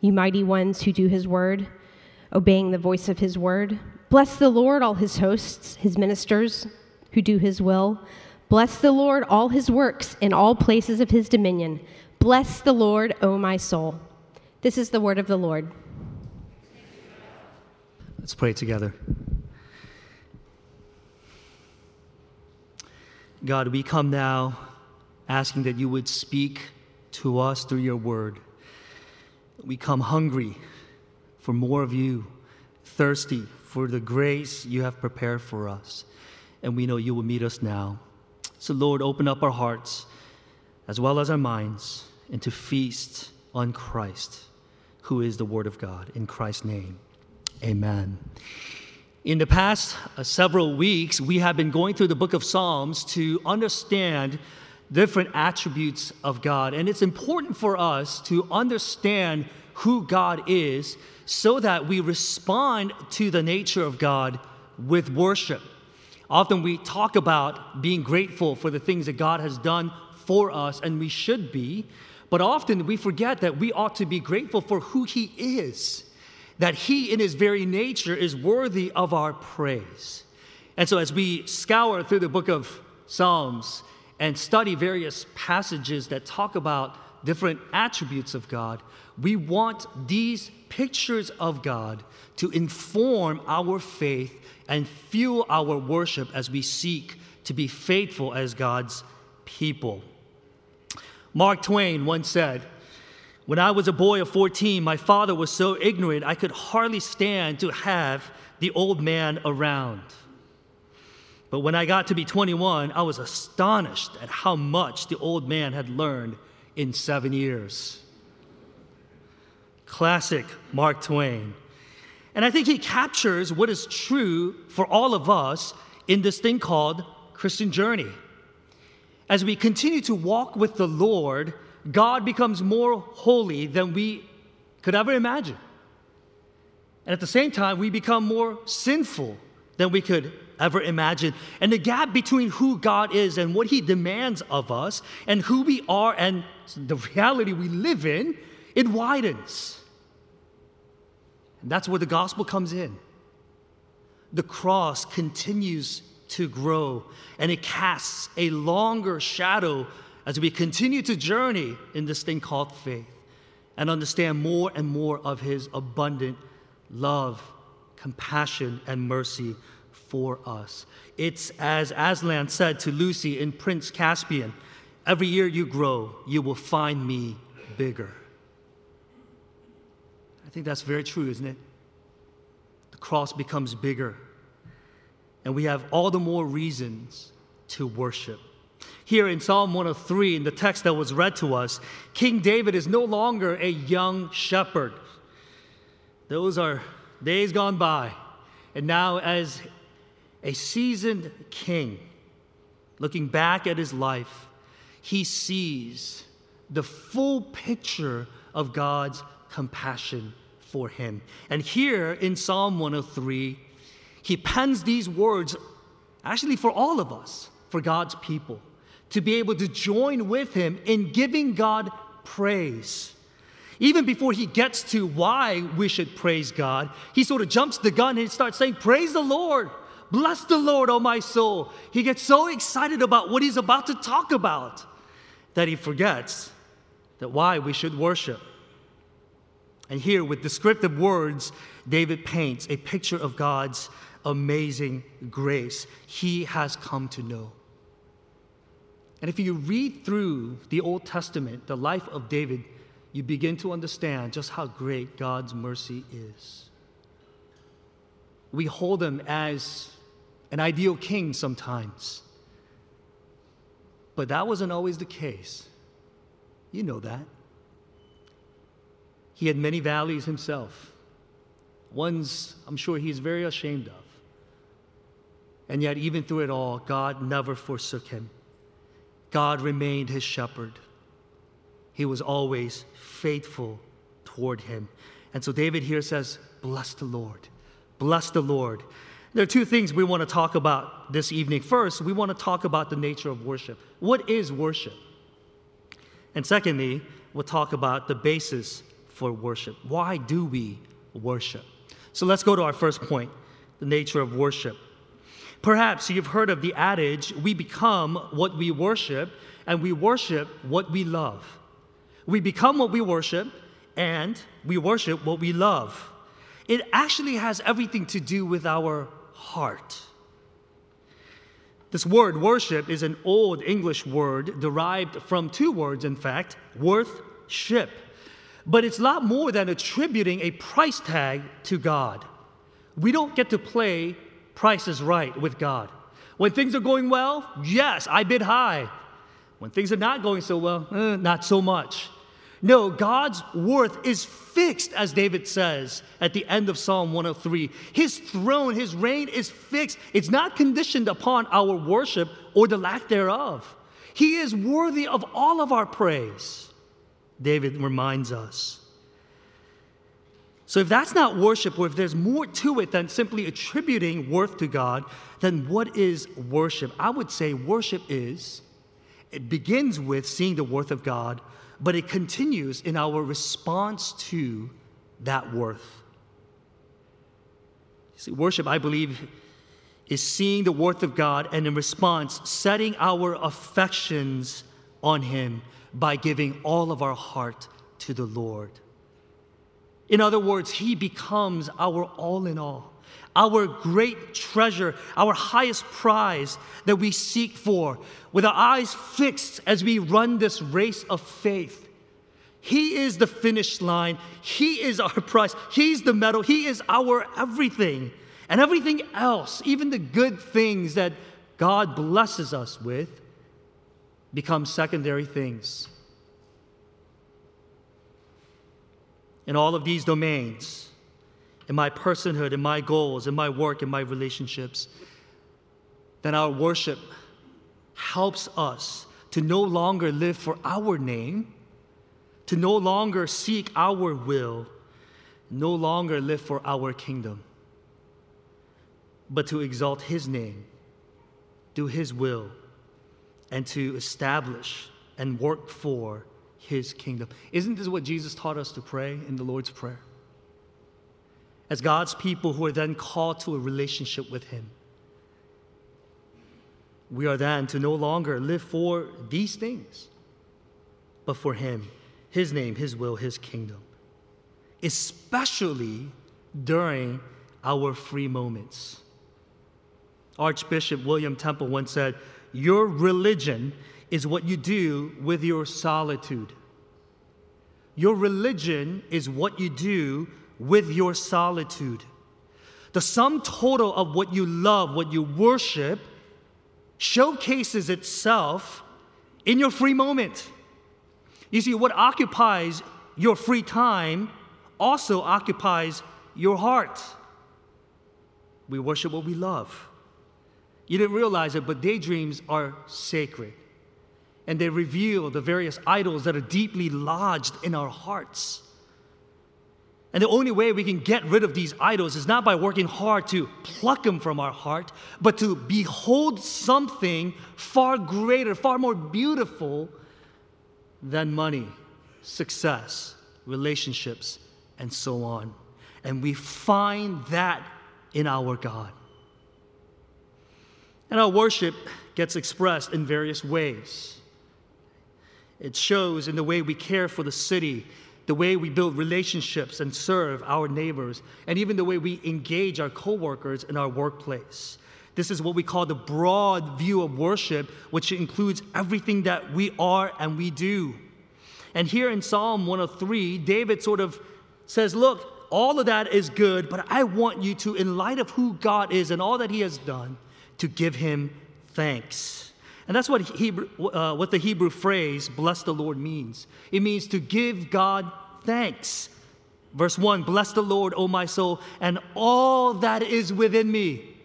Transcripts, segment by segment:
you mighty ones who do his word, obeying the voice of his word. Bless the Lord, all his hosts, his ministers who do his will. Bless the Lord, all his works in all places of his dominion. Bless the Lord, O my soul. This is the word of the Lord. Let's pray together. God, we come now asking that you would speak to us through your word. We come hungry for more of you, thirsty for the grace you have prepared for us. And we know you will meet us now. So, Lord, open up our hearts as well as our minds and to feast on Christ, who is the Word of God. In Christ's name, amen. In the past uh, several weeks, we have been going through the book of Psalms to understand different attributes of God. And it's important for us to understand who God is so that we respond to the nature of God with worship. Often we talk about being grateful for the things that God has done for us, and we should be, but often we forget that we ought to be grateful for who He is, that He in His very nature is worthy of our praise. And so, as we scour through the book of Psalms, and study various passages that talk about different attributes of God, we want these pictures of God to inform our faith and fuel our worship as we seek to be faithful as God's people. Mark Twain once said, When I was a boy of 14, my father was so ignorant I could hardly stand to have the old man around. But when I got to be 21, I was astonished at how much the old man had learned in seven years. Classic Mark Twain. And I think he captures what is true for all of us in this thing called Christian journey. As we continue to walk with the Lord, God becomes more holy than we could ever imagine. And at the same time, we become more sinful than we could ever imagined. And the gap between who God is and what He demands of us and who we are and the reality we live in, it widens. And that's where the gospel comes in. The cross continues to grow and it casts a longer shadow as we continue to journey in this thing called faith and understand more and more of His abundant love, compassion, and mercy for us. It's as Aslan said to Lucy in Prince Caspian every year you grow, you will find me bigger. I think that's very true, isn't it? The cross becomes bigger, and we have all the more reasons to worship. Here in Psalm 103, in the text that was read to us, King David is no longer a young shepherd. Those are days gone by. And now, as a seasoned king, looking back at his life, he sees the full picture of God's compassion for him. And here in Psalm 103, he pens these words actually for all of us, for God's people, to be able to join with him in giving God praise. Even before he gets to why we should praise God, he sort of jumps the gun and starts saying, Praise the Lord. Bless the Lord, O oh my soul. He gets so excited about what he's about to talk about that he forgets that why we should worship. And here, with descriptive words, David paints a picture of God's amazing grace he has come to know. And if you read through the Old Testament, the life of David, you begin to understand just how great God's mercy is. We hold him as an ideal king sometimes, but that wasn't always the case. You know that. He had many valleys himself, ones I'm sure he's very ashamed of. And yet, even through it all, God never forsook him. God remained his shepherd. He was always faithful toward him. And so David here says, Bless the Lord. Bless the Lord. There are two things we want to talk about this evening. First, we want to talk about the nature of worship. What is worship? And secondly, we'll talk about the basis for worship. Why do we worship? So let's go to our first point the nature of worship. Perhaps you've heard of the adage, we become what we worship, and we worship what we love. We become what we worship, and we worship what we love. It actually has everything to do with our heart. This word worship is an old English word derived from two words, in fact, worth ship. But it's a lot more than attributing a price tag to God. We don't get to play prices Right with God. When things are going well, yes, I bid high. When things are not going so well, eh, not so much. No, God's worth is fixed, as David says at the end of Psalm 103. His throne, his reign is fixed. It's not conditioned upon our worship or the lack thereof. He is worthy of all of our praise. David reminds us. So, if that's not worship, or if there's more to it than simply attributing worth to God, then what is worship? I would say worship is, it begins with seeing the worth of God, but it continues in our response to that worth. See, worship, I believe, is seeing the worth of God and in response, setting our affections on Him by giving all of our heart to the Lord. In other words, He becomes our all in all, our great treasure, our highest prize that we seek for, with our eyes fixed as we run this race of faith. He is the finish line, He is our prize, He's the medal, He is our everything. And everything else, even the good things that God blesses us with, become secondary things. In all of these domains, in my personhood, in my goals, in my work, in my relationships, then our worship helps us to no longer live for our name, to no longer seek our will, no longer live for our kingdom, but to exalt His name, do His will, and to establish and work for his kingdom. Isn't this what Jesus taught us to pray in the Lord's Prayer? As God's people who are then called to a relationship with him, we are then to no longer live for these things, but for him, his name, his will, his kingdom. Especially during our free moments. Archbishop William Temple once said, your religion is what you do with your solitude. Your religion is what you do with your solitude. The sum total of what you love, what you worship, showcases itself in your free moment. You see, what occupies your free time also occupies your heart. We worship what we love. You didn't realize it, but daydreams are sacred. And they reveal the various idols that are deeply lodged in our hearts. And the only way we can get rid of these idols is not by working hard to pluck them from our heart, but to behold something far greater, far more beautiful than money, success, relationships, and so on. And we find that in our God. And our worship gets expressed in various ways. It shows in the way we care for the city the way we build relationships and serve our neighbors, and even the way we engage our coworkers in our workplace. This is what we call the broad view of worship, which includes everything that we are and we do. And here in Psalm 103, David sort of says, Look, all of that is good, but I want you to, in light of who God is and all that He has done, to give Him thanks. And that's what, Hebrew, uh, what the Hebrew phrase, bless the Lord, means. It means to give God thanks. Verse 1 Bless the Lord, O my soul, and all that is within me.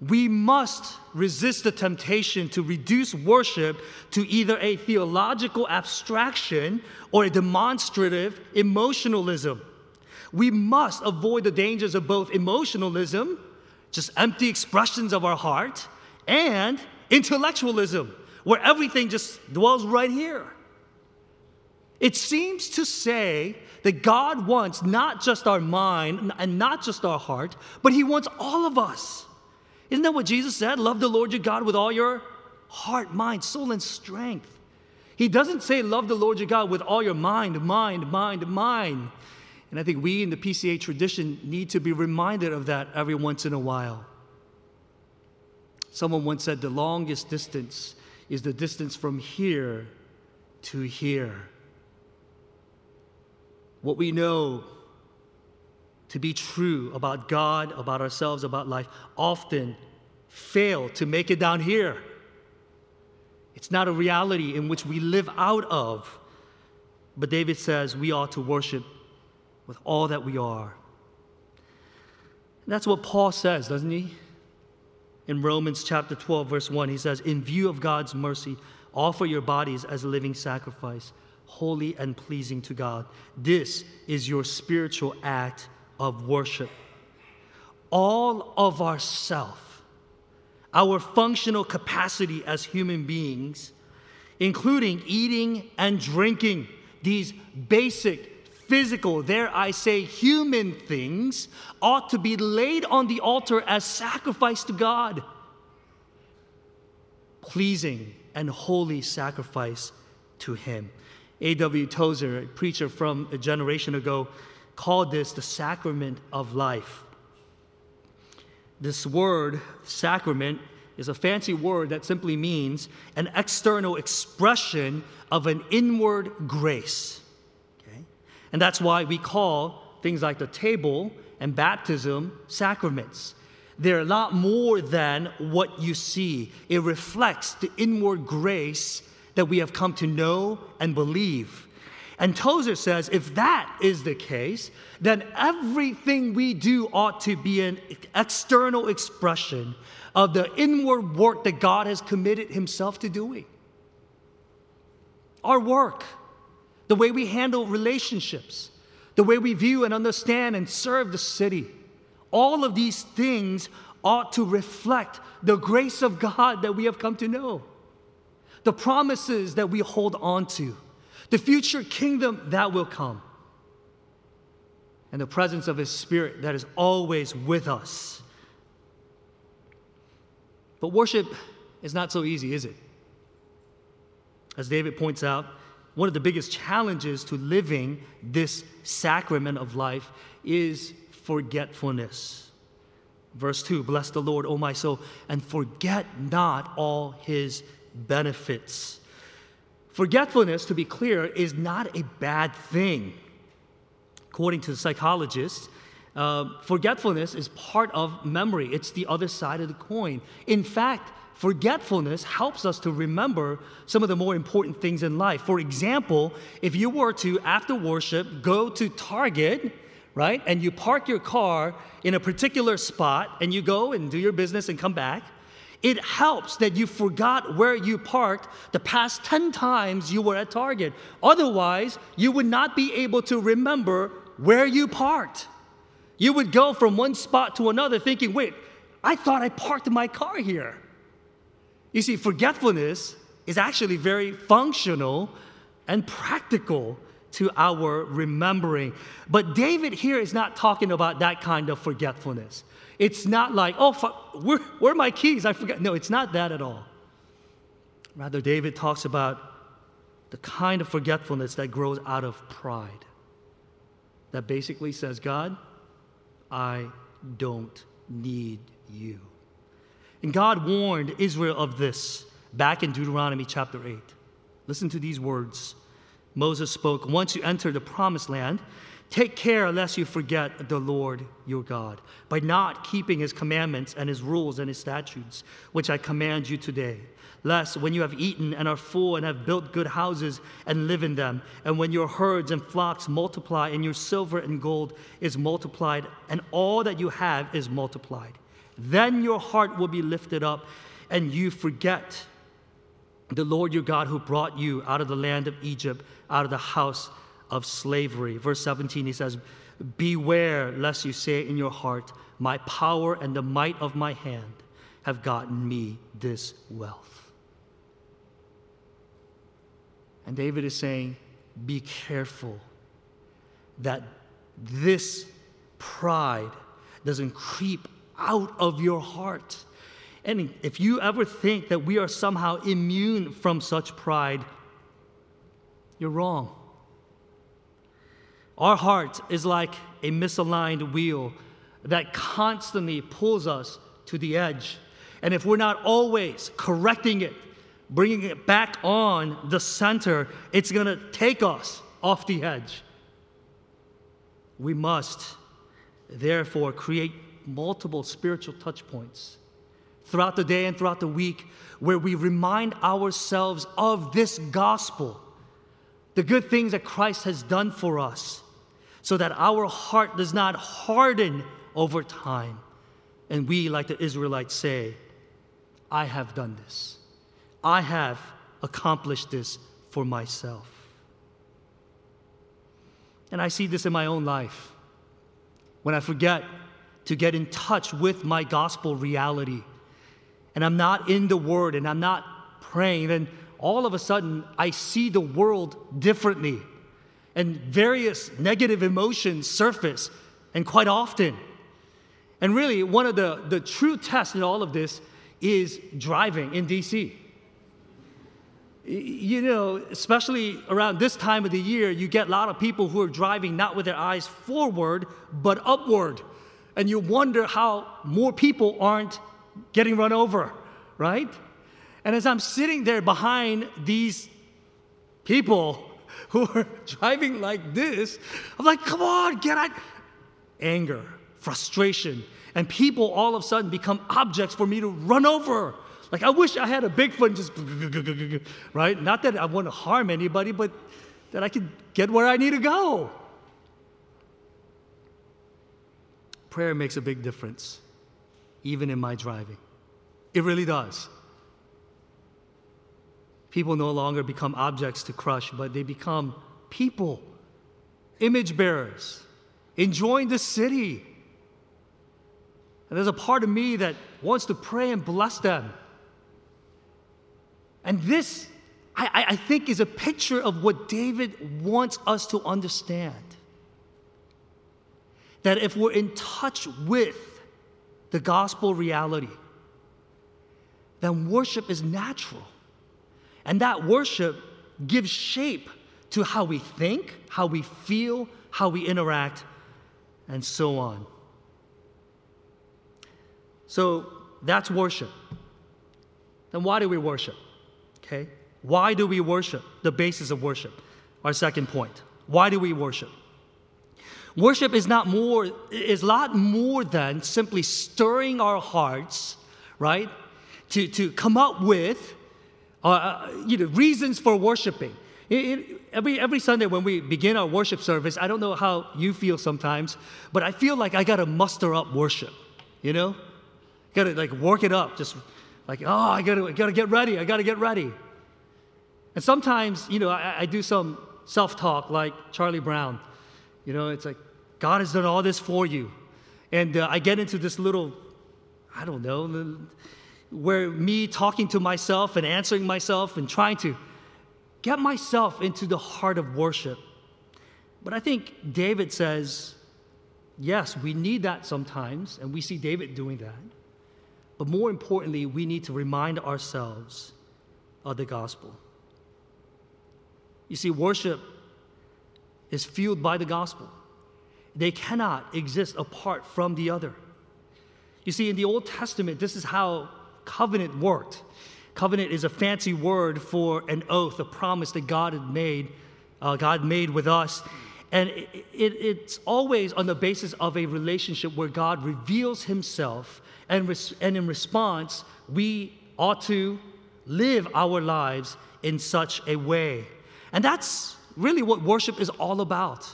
We must resist the temptation to reduce worship to either a theological abstraction or a demonstrative emotionalism. We must avoid the dangers of both emotionalism, just empty expressions of our heart, and intellectualism, where everything just dwells right here. It seems to say that God wants not just our mind and not just our heart, but He wants all of us. Isn't that what Jesus said? Love the Lord your God with all your heart, mind, soul, and strength. He doesn't say love the Lord your God with all your mind, mind, mind, mind. And I think we in the PCA tradition need to be reminded of that every once in a while. Someone once said the longest distance is the distance from here to here. What we know to be true about God, about ourselves, about life, often fail to make it down here. It's not a reality in which we live out of. But David says we ought to worship with all that we are. And that's what Paul says, doesn't he? In Romans chapter 12, verse 1, he says, In view of God's mercy, offer your bodies as a living sacrifice, holy and pleasing to God. This is your spiritual act of worship. All of ourself, our functional capacity as human beings, including eating and drinking, these basic physical, there I say human things, ought to be laid on the altar as sacrifice to God. Pleasing and holy sacrifice to Him. A.W. Tozer, a preacher from a generation ago, called this the sacrament of life. This word, sacrament, is a fancy word that simply means an external expression of an inward grace. And that's why we call things like the table and baptism sacraments. They're a lot more than what you see. It reflects the inward grace that we have come to know and believe. And Tozer says if that is the case, then everything we do ought to be an external expression of the inward work that God has committed Himself to doing. Our work the way we handle relationships, the way we view and understand and serve the city. All of these things ought to reflect the grace of God that we have come to know, the promises that we hold on to, the future kingdom that will come, and the presence of His Spirit that is always with us. But worship is not so easy, is it? As David points out, one of the biggest challenges to living this sacrament of life is forgetfulness. Verse 2 Bless the Lord, O my soul, and forget not all his benefits. Forgetfulness, to be clear, is not a bad thing. According to the psychologists, Uh, forgetfulness is part of memory, it's the other side of the coin. In fact, forgetfulness helps us to remember some of the more important things in life. For example, if you were to, after worship, go to Target, right, and you park your car in a particular spot and you go and do your business and come back, it helps that you forgot where you parked the past 10 times you were at Target. Otherwise, you would not be able to remember where you parked. You would go from one spot to another thinking, wait, I thought I parked my car here. You see, forgetfulness is actually very functional and practical to our remembering. But David here is not talking about that kind of forgetfulness. It's not like, oh, where, where are my keys? I forgot. No, it's not that at all. Rather, David talks about the kind of forgetfulness that grows out of pride. That basically says, God, I don't need you. And God warned Israel of this back in Deuteronomy chapter 8. Listen to these words. Moses spoke Once you enter the promised land, Take care lest you forget the Lord your God by not keeping his commandments and his rules and his statutes, which I command you today. Lest when you have eaten and are full and have built good houses and live in them, and when your herds and flocks multiply and your silver and gold is multiplied and all that you have is multiplied, then your heart will be lifted up and you forget the Lord your God who brought you out of the land of Egypt, out of the house of slavery. Verse 17, he says, Beware lest you say in your heart, My power and the might of my hand have gotten me this wealth. And David is saying, Be careful that this pride doesn't creep out of your heart. And if you ever think that we are somehow immune from such pride, you're wrong. Our heart is like a misaligned wheel that constantly pulls us to the edge. And if we're not always correcting it, bringing it back on the center, it's going to take us off the edge. We must, therefore, create multiple spiritual touch points throughout the day and throughout the week where we remind ourselves of this gospel, the good things that Christ has done for us so that our heart does not harden over time. And we, like the Israelites, say, I have done this. I have accomplished this for myself. And I see this in my own life. When I forget to get in touch with my gospel reality, and I'm not in the Word and I'm not praying, then all of a sudden I see the world differently and various negative emotions surface, and quite often. And really, one of the, the true tests in all of this is driving in DC. You know, especially around this time of the year, you get a lot of people who are driving not with their eyes forward, but upward. And you wonder how more people aren't getting run over, right? And as I'm sitting there behind these people, who are driving like this. I'm like, come on, get out. Anger, frustration, and people all of a sudden become objects for me to run over. Like, I wish I had a Bigfoot just, right? Not that I want to harm anybody, but that I could get where I need to go. Prayer makes a big difference, even in my driving. It really does. People no longer become objects to crush, but they become people, image bearers, enjoying the city. And there's a part of me that wants to pray and bless them. And this, I, I think, is a picture of what David wants us to understand. That if we're in touch with the gospel reality, then worship is natural. And that worship gives shape to how we think, how we feel, how we interact, and so on. So that's worship. Then why do we worship? Okay? Why do we worship? The basis of worship. Our second point. Why do we worship? Worship is not more, is a lot more than simply stirring our hearts, right? To, to come up with uh, uh you know, reasons for worshiping. It, it, every, every Sunday when we begin our worship service, I don't know how you feel sometimes, but I feel like I gotta muster up worship, you know? Gotta like work it up, just like, oh, I gotta, gotta get ready, I gotta get ready. And sometimes, you know, I, I do some self talk like Charlie Brown. You know, it's like, God has done all this for you. And uh, I get into this little, I don't know, where me talking to myself and answering myself and trying to get myself into the heart of worship. But I think David says, yes, we need that sometimes, and we see David doing that. But more importantly, we need to remind ourselves of the gospel. You see, worship is fueled by the gospel. They cannot exist apart from the other. You see, in the Old Testament, this is how covenant worked. Covenant is a fancy word for an oath, a promise that God had made, uh, God made with us. And it, it, it's always on the basis of a relationship where God reveals himself, and, res- and in response, we ought to live our lives in such a way. And that's really what worship is all about.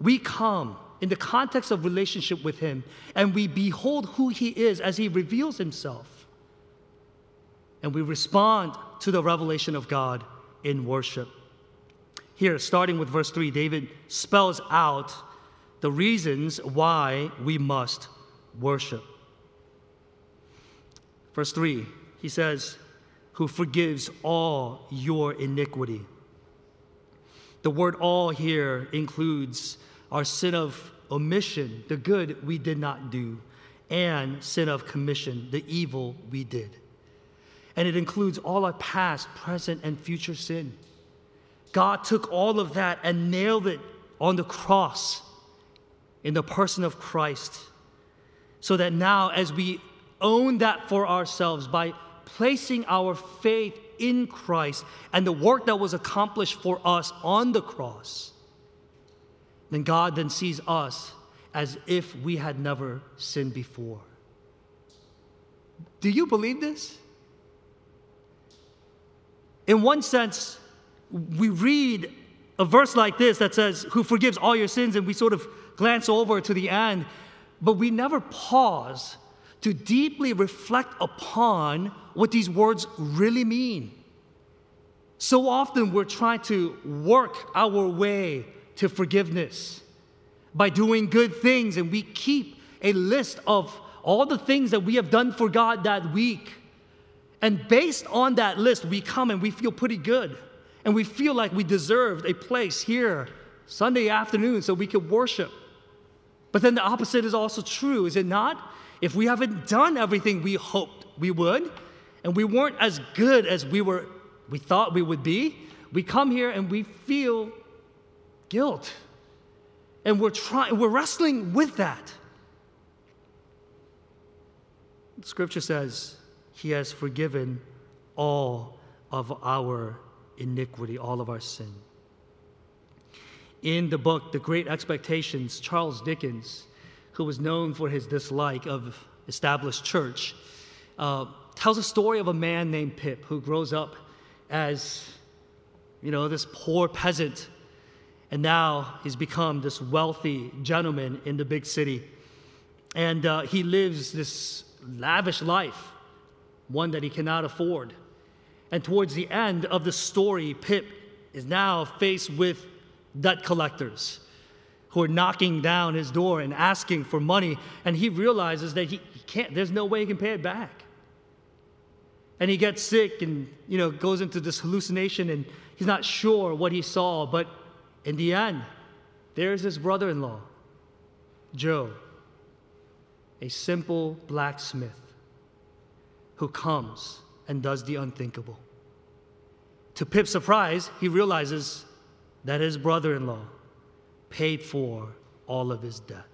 We come in the context of relationship with Him and we behold who He is as He reveals Himself. And we respond to the revelation of God in worship. Here, starting with verse 3, David spells out the reasons why we must worship. Verse 3, he says, Who forgives all your iniquity. The word all here includes our sin of omission, the good we did not do, and sin of commission, the evil we did. And it includes all our past, present, and future sin. God took all of that and nailed it on the cross in the person of Christ. So that now, as we own that for ourselves by placing our faith in Christ and the work that was accomplished for us on the cross, then God then sees us as if we had never sinned before. Do you believe this? In one sense, we read a verse like this that says, Who forgives all your sins, and we sort of glance over to the end, but we never pause to deeply reflect upon what these words really mean. So often we're trying to work our way to forgiveness by doing good things, and we keep a list of all the things that we have done for God that week. And based on that list, we come and we feel pretty good. And we feel like we deserved a place here Sunday afternoon so we could worship. But then the opposite is also true, is it not? If we haven't done everything we hoped we would, and we weren't as good as we were we thought we would be, we come here and we feel guilt. And we're trying we're wrestling with that. Scripture says he has forgiven all of our iniquity, all of our sin. In the book, The Great Expectations, Charles Dickens, who was known for his dislike of established church, uh, tells a story of a man named Pip who grows up as, you know, this poor peasant, and now he's become this wealthy gentleman in the big city. And uh, he lives this lavish life, one that he cannot afford. And towards the end of the story, Pip is now faced with debt collectors who are knocking down his door and asking for money. And he realizes that he, he can't, there's no way he can pay it back. And he gets sick and, you know, goes into this hallucination and he's not sure what he saw. But in the end, there's his brother in law, Joe, a simple blacksmith who comes and does the unthinkable. To Pip's surprise, he realizes that his brother in law paid for all of his debt.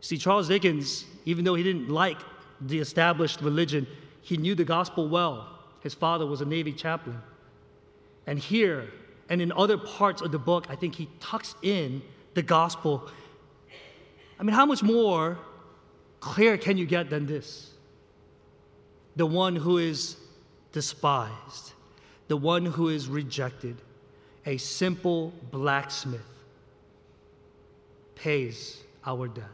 See, Charles Dickens, even though he didn't like the established religion, he knew the gospel well. His father was a Navy chaplain. And here and in other parts of the book, I think he tucks in the gospel. I mean, how much more clear can you get than this? The one who is despised, the one who is rejected, a simple blacksmith pays our debt.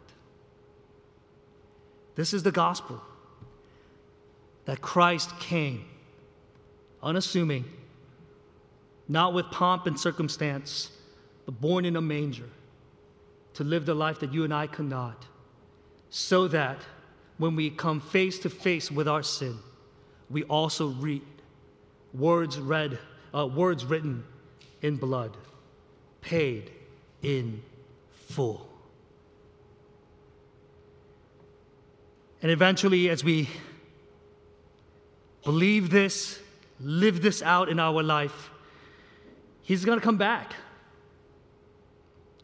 This is the gospel that Christ came, unassuming, not with pomp and circumstance, but born in a manger to live the life that you and I could not, so that when we come face to face with our sin, we also read words read, uh, words written in blood, paid in full. And eventually, as we believe this, live this out in our life, He's to come back.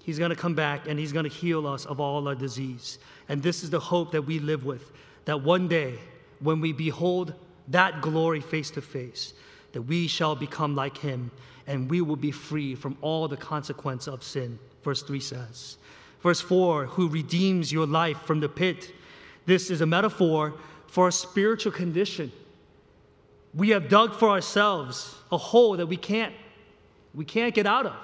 He's to come back and He's to heal us of all our disease. And this is the hope that we live with that one day, when we behold that glory face to face, that we shall become like Him and we will be free from all the consequence of sin. Verse 3 says. Verse 4 Who redeems your life from the pit this is a metaphor for a spiritual condition. We have dug for ourselves a hole that we can't, we can't get out of.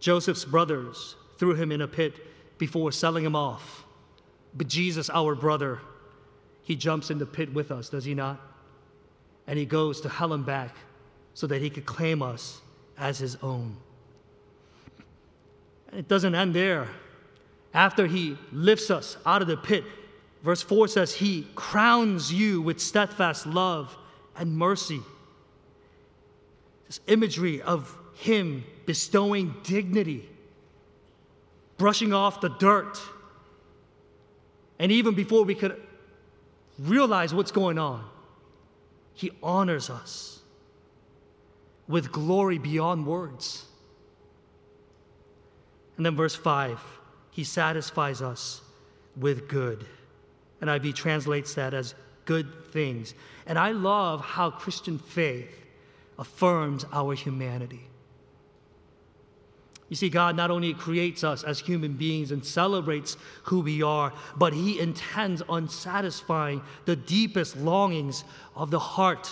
Joseph's brothers threw him in a pit before selling him off. But Jesus, our brother, he jumps in the pit with us, does he not? And he goes to hell and back so that he could claim us as his own. And it doesn't end there after he lifts us out of the pit, verse 4 says, He crowns you with steadfast love and mercy. This imagery of Him bestowing dignity, brushing off the dirt. And even before we could realize what's going on, He honors us with glory beyond words. And then verse 5 he satisfies us with good. NIV translates that as good things. And I love how Christian faith affirms our humanity. You see, God not only creates us as human beings and celebrates who we are, but He intends on satisfying the deepest longings of the heart.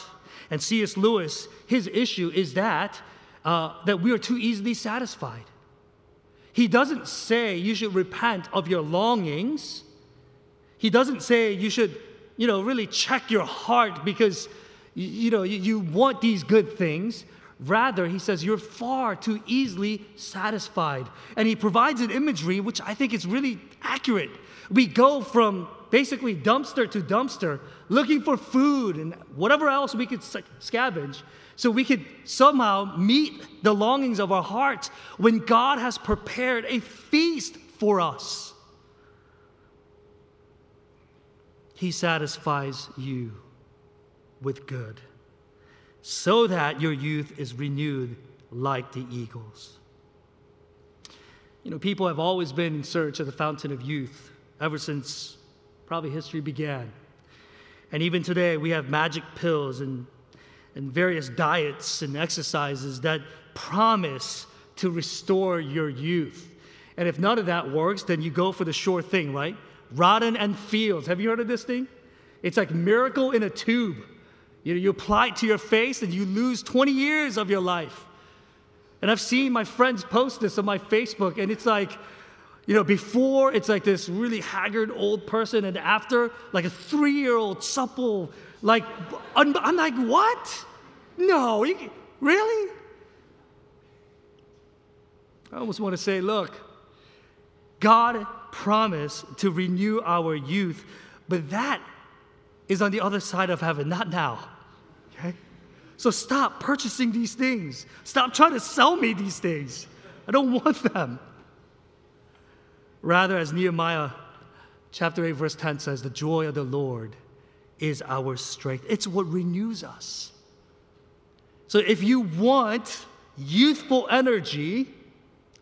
And C.S. Lewis, his issue is that, uh, that we are too easily satisfied. He doesn't say you should repent of your longings. He doesn't say you should, you know, really check your heart because, you know, you want these good things. Rather, he says you're far too easily satisfied. And he provides an imagery which I think is really accurate. We go from basically dumpster to dumpster looking for food and whatever else we could scavenge so we could somehow meet the longings of our hearts when God has prepared a feast for us. He satisfies you with good so that your youth is renewed like the eagles. You know, people have always been in search of the fountain of youth ever since probably history began. And even today, we have magic pills and and various diets and exercises that promise to restore your youth. And if none of that works, then you go for the sure thing, right? Rodan and Fields. Have you heard of this thing? It's like miracle in a tube. You know, you apply it to your face and you lose 20 years of your life. And I've seen my friends post this on my Facebook, and it's like, you know, before it's like this really haggard old person, and after, like a three year old supple like, I'm, like, what? No, you, really? I almost want to say, look, God promised to renew our youth, but that is on the other side of heaven, not now. Okay? So stop purchasing these things. Stop trying to sell me these things. I don't want them. Rather, as Nehemiah chapter 8, verse 10 says, the joy of the Lord is our strength. It's what renews us. So if you want youthful energy,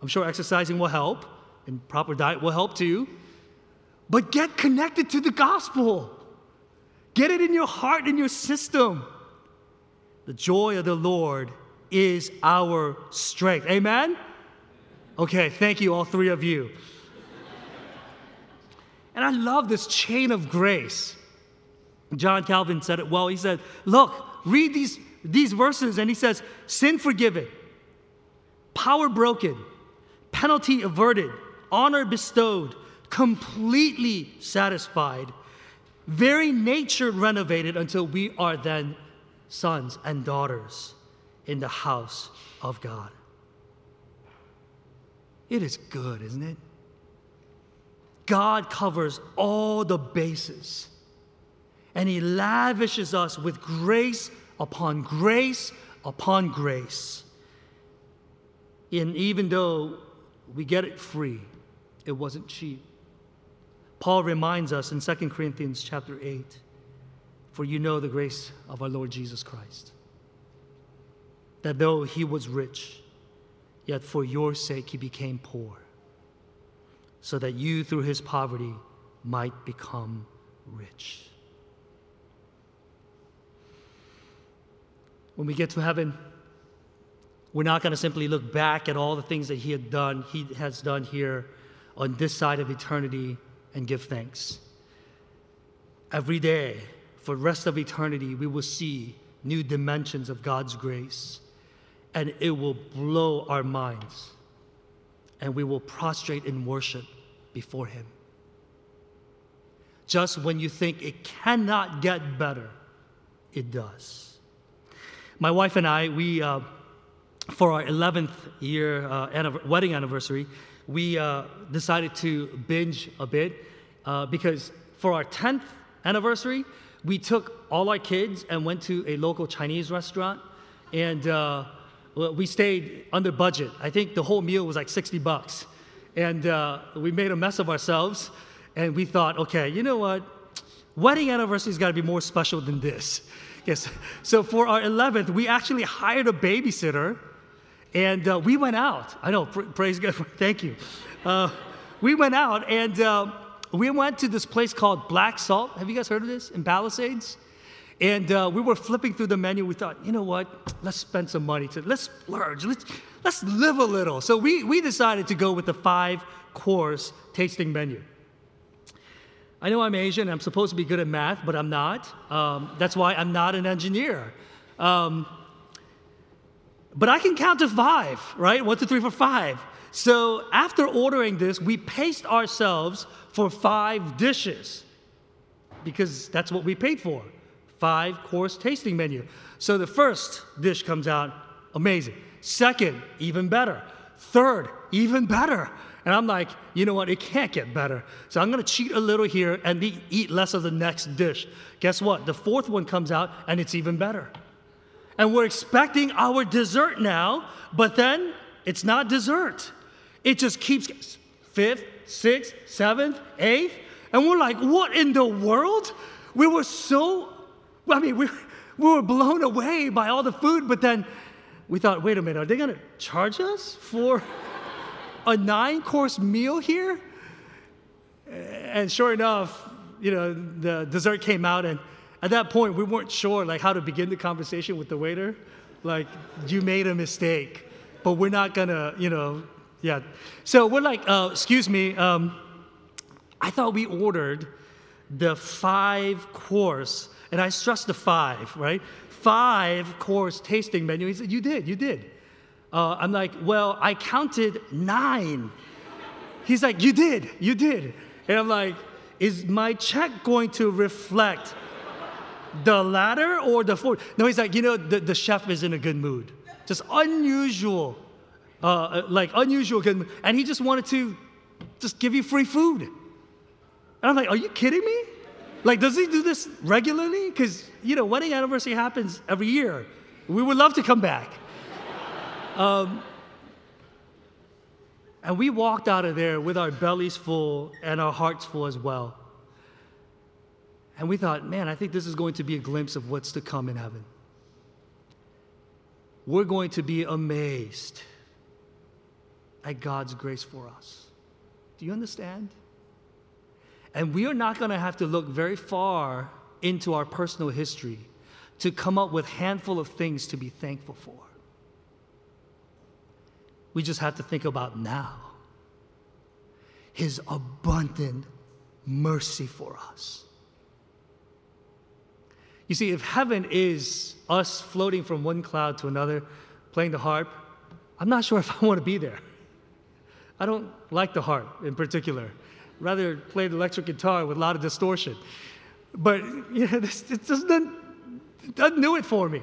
I'm sure exercising will help and proper diet will help too. But get connected to the gospel. Get it in your heart and your system. The joy of the Lord is our strength. Amen? Okay, thank you, all three of you. And I love this chain of grace. John Calvin said it well. He said, Look, read these, these verses, and he says, Sin forgiven, power broken, penalty averted, honor bestowed, completely satisfied, very nature renovated until we are then sons and daughters in the house of God. It is good, isn't it? God covers all the bases and He lavishes us with grace upon grace upon grace. And even though we get it free, it wasn't cheap. Paul reminds us in 2 Corinthians chapter 8 For you know the grace of our Lord Jesus Christ, that though he was rich, yet for your sake he became poor, so that you through his poverty might become rich. When we get to heaven, we're not going to simply look back at all the things that he had done, he has done here on this side of eternity and give thanks. Every day, for the rest of eternity, we will see new dimensions of God's grace, and it will blow our minds, and we will prostrate in worship before Him. Just when you think it cannot get better, it does. My wife and I, we, uh, for our 11th year uh, wedding anniversary, we uh, decided to binge a bit uh, because for our 10th anniversary, we took all our kids and went to a local Chinese restaurant. And uh, we stayed under budget. I think the whole meal was like 60 bucks. And uh, we made a mess of ourselves. And we thought, okay, you know what? Wedding anniversary's got to be more special than this. Yes. So for our 11th, we actually hired a babysitter and uh, we went out. I know, pr- praise God, thank you. Uh, we went out and uh, we went to this place called Black Salt. Have you guys heard of this in Palisades? And uh, we were flipping through the menu. We thought, you know what? Let's spend some money to let's splurge. Let's let's live a little. So we we decided to go with the five course tasting menu. I know I'm Asian. I'm supposed to be good at math, but I'm not. Um, that's why I'm not an engineer. Um, but I can count to five, right? One, two, three, four, five. So after ordering this, we paced ourselves for five dishes because that's what we paid for five course tasting menu. So the first dish comes out amazing. Second, even better. Third, even better. And I'm like, you know what? It can't get better. So I'm going to cheat a little here and eat less of the next dish. Guess what? The fourth one comes out and it's even better. And we're expecting our dessert now, but then it's not dessert. It just keeps fifth, sixth, seventh, eighth. And we're like, what in the world? We were so, I mean, we, we were blown away by all the food, but then we thought, wait a minute, are they going to charge us for a nine course meal here? And sure enough, you know, the dessert came out, and at that point, we weren't sure like how to begin the conversation with the waiter. Like, you made a mistake, but we're not gonna, you know, yeah. So we're like, uh, excuse me, um, I thought we ordered the five course, and I stress the five, right? Five course tasting menu. He said, You did, you did. Uh, I'm like, Well, I counted nine. He's like, You did, you did. And I'm like, Is my check going to reflect the latter or the former? No, he's like, You know, the, the chef is in a good mood. Just unusual, uh like unusual good mood. And he just wanted to just give you free food. And I'm like, Are you kidding me? Like, does he do this regularly? Because, you know, wedding anniversary happens every year. We would love to come back. Um, and we walked out of there with our bellies full and our hearts full as well. And we thought, man, I think this is going to be a glimpse of what's to come in heaven. We're going to be amazed at God's grace for us. Do you understand? And we are not going to have to look very far into our personal history to come up with handful of things to be thankful for. We just have to think about now. His abundant mercy for us. You see, if heaven is us floating from one cloud to another, playing the harp, I'm not sure if I want to be there. I don't like the harp in particular. Rather play the electric guitar with a lot of distortion. But you know, this, it doesn't, it doesn't do it for me.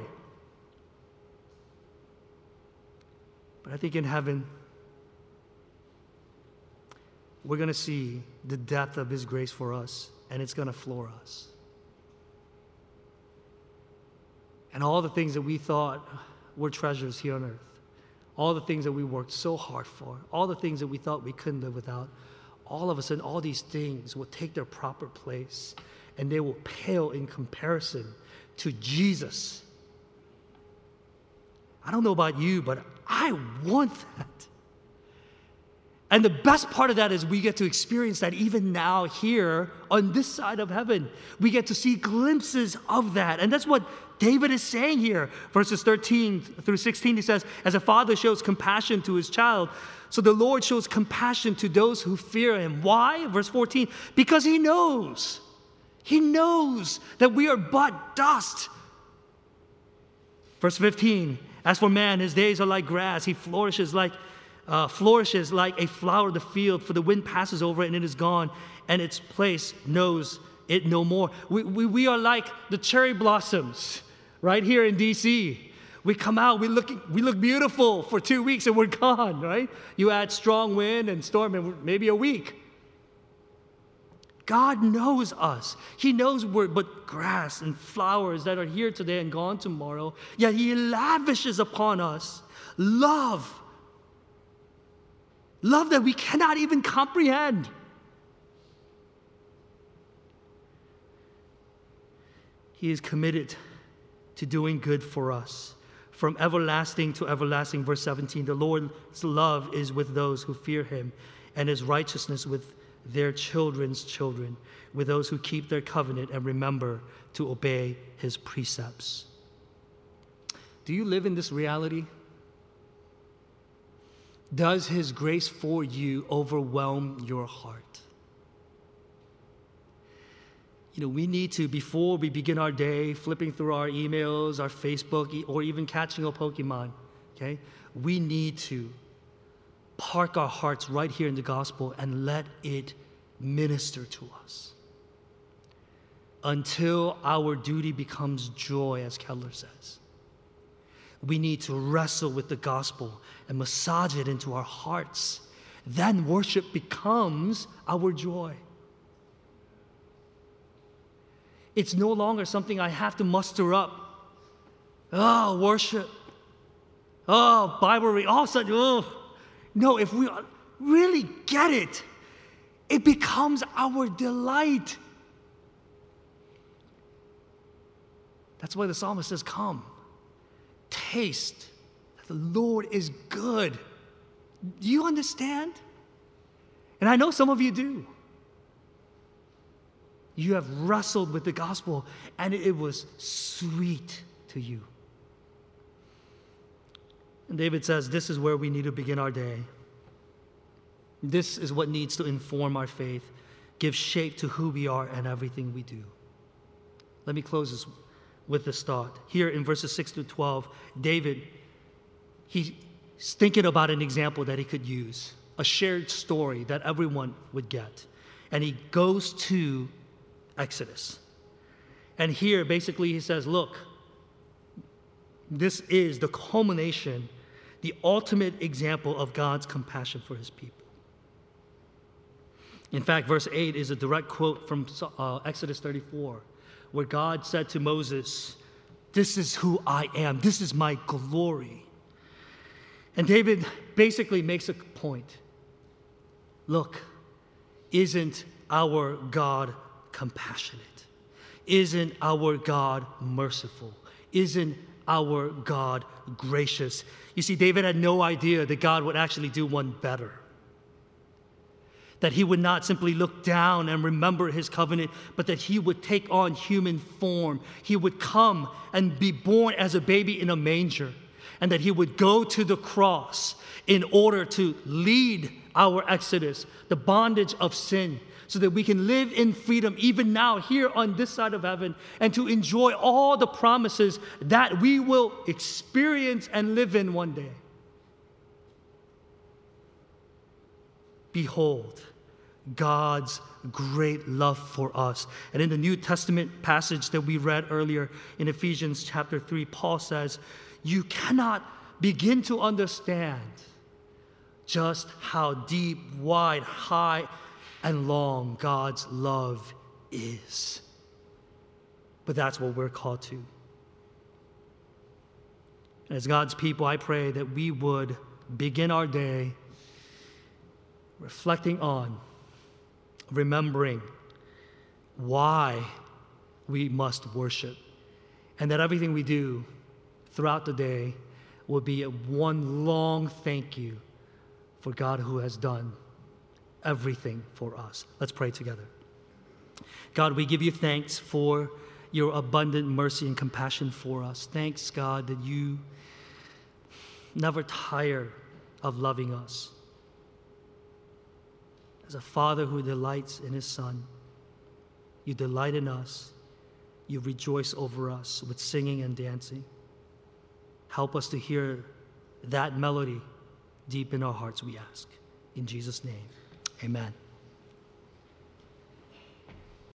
But I think in heaven, we're going to see the depth of His grace for us, and it's going to floor us. And all the things that we thought were treasures here on earth, all the things that we worked so hard for, all the things that we thought we couldn't live without, all of a sudden, all these things will take their proper place and they will pale in comparison to Jesus. I don't know about you, but I want that. And the best part of that is we get to experience that even now, here on this side of heaven. We get to see glimpses of that. And that's what David is saying here. Verses 13 through 16, he says, As a father shows compassion to his child, so the Lord shows compassion to those who fear him. Why? Verse 14, because he knows. He knows that we are but dust. Verse 15, as for man, his days are like grass. He flourishes like uh, flourishes like a flower of the field, for the wind passes over it and it is gone, and its place knows it no more. We, we, we are like the cherry blossoms right here in DC. We come out, we look, we look beautiful for two weeks and we're gone, right? You add strong wind and storm and maybe a week. God knows us. He knows we're but grass and flowers that are here today and gone tomorrow. Yet He lavishes upon us love Love that we cannot even comprehend. He is committed to doing good for us. From everlasting to everlasting, verse 17, the Lord's love is with those who fear him, and his righteousness with their children's children, with those who keep their covenant and remember to obey his precepts. Do you live in this reality? Does His grace for you overwhelm your heart? You know, we need to, before we begin our day, flipping through our emails, our Facebook, or even catching a Pokemon, okay? We need to park our hearts right here in the gospel and let it minister to us until our duty becomes joy, as Keller says. We need to wrestle with the gospel and massage it into our hearts. Then worship becomes our joy. It's no longer something I have to muster up. Oh, worship. Oh, Bible read. All of a sudden, oh. No, if we really get it, it becomes our delight. That's why the psalmist says, Come taste that the Lord is good. Do you understand? And I know some of you do. You have wrestled with the gospel and it was sweet to you. And David says, This is where we need to begin our day. This is what needs to inform our faith, give shape to who we are and everything we do. Let me close this with this thought. Here in verses 6 to 12, David, he's thinking about an example that he could use, a shared story that everyone would get. And he goes to Exodus. And here, basically, he says, Look, this is the culmination, the ultimate example of God's compassion for his people. In fact, verse 8 is a direct quote from uh, Exodus 34 where God said to Moses, This is who I am, this is my glory. And David basically makes a point look, isn't our God compassionate? Isn't our God merciful? Isn't our God gracious? You see, David had no idea that God would actually do one better that he would not simply look down and remember his covenant, but that he would take on human form. He would come and be born as a baby in a manger. and that he would go to the cross in order to lead our exodus, the bondage of sin, so that we can live in freedom even now here on this side of heaven and to enjoy all the promises that we will experience and live in one day. Behold, God's great love for us. And in the New Testament passage that we read earlier in Ephesians chapter 3, Paul says, You cannot begin to understand just how deep, wide, high, and long God's love is. But that's what we're called to. As God's people, I pray that we would begin our day reflecting on, remembering why we must worship, and that everything we do throughout the day will be a one long thank you for God who has done everything for us. Let's pray together. God, we give you thanks for your abundant mercy and compassion for us. Thanks, God, that you never tire of loving us. As a father who delights in his son, you delight in us. You rejoice over us with singing and dancing. Help us to hear that melody deep in our hearts, we ask. In Jesus' name. Amen.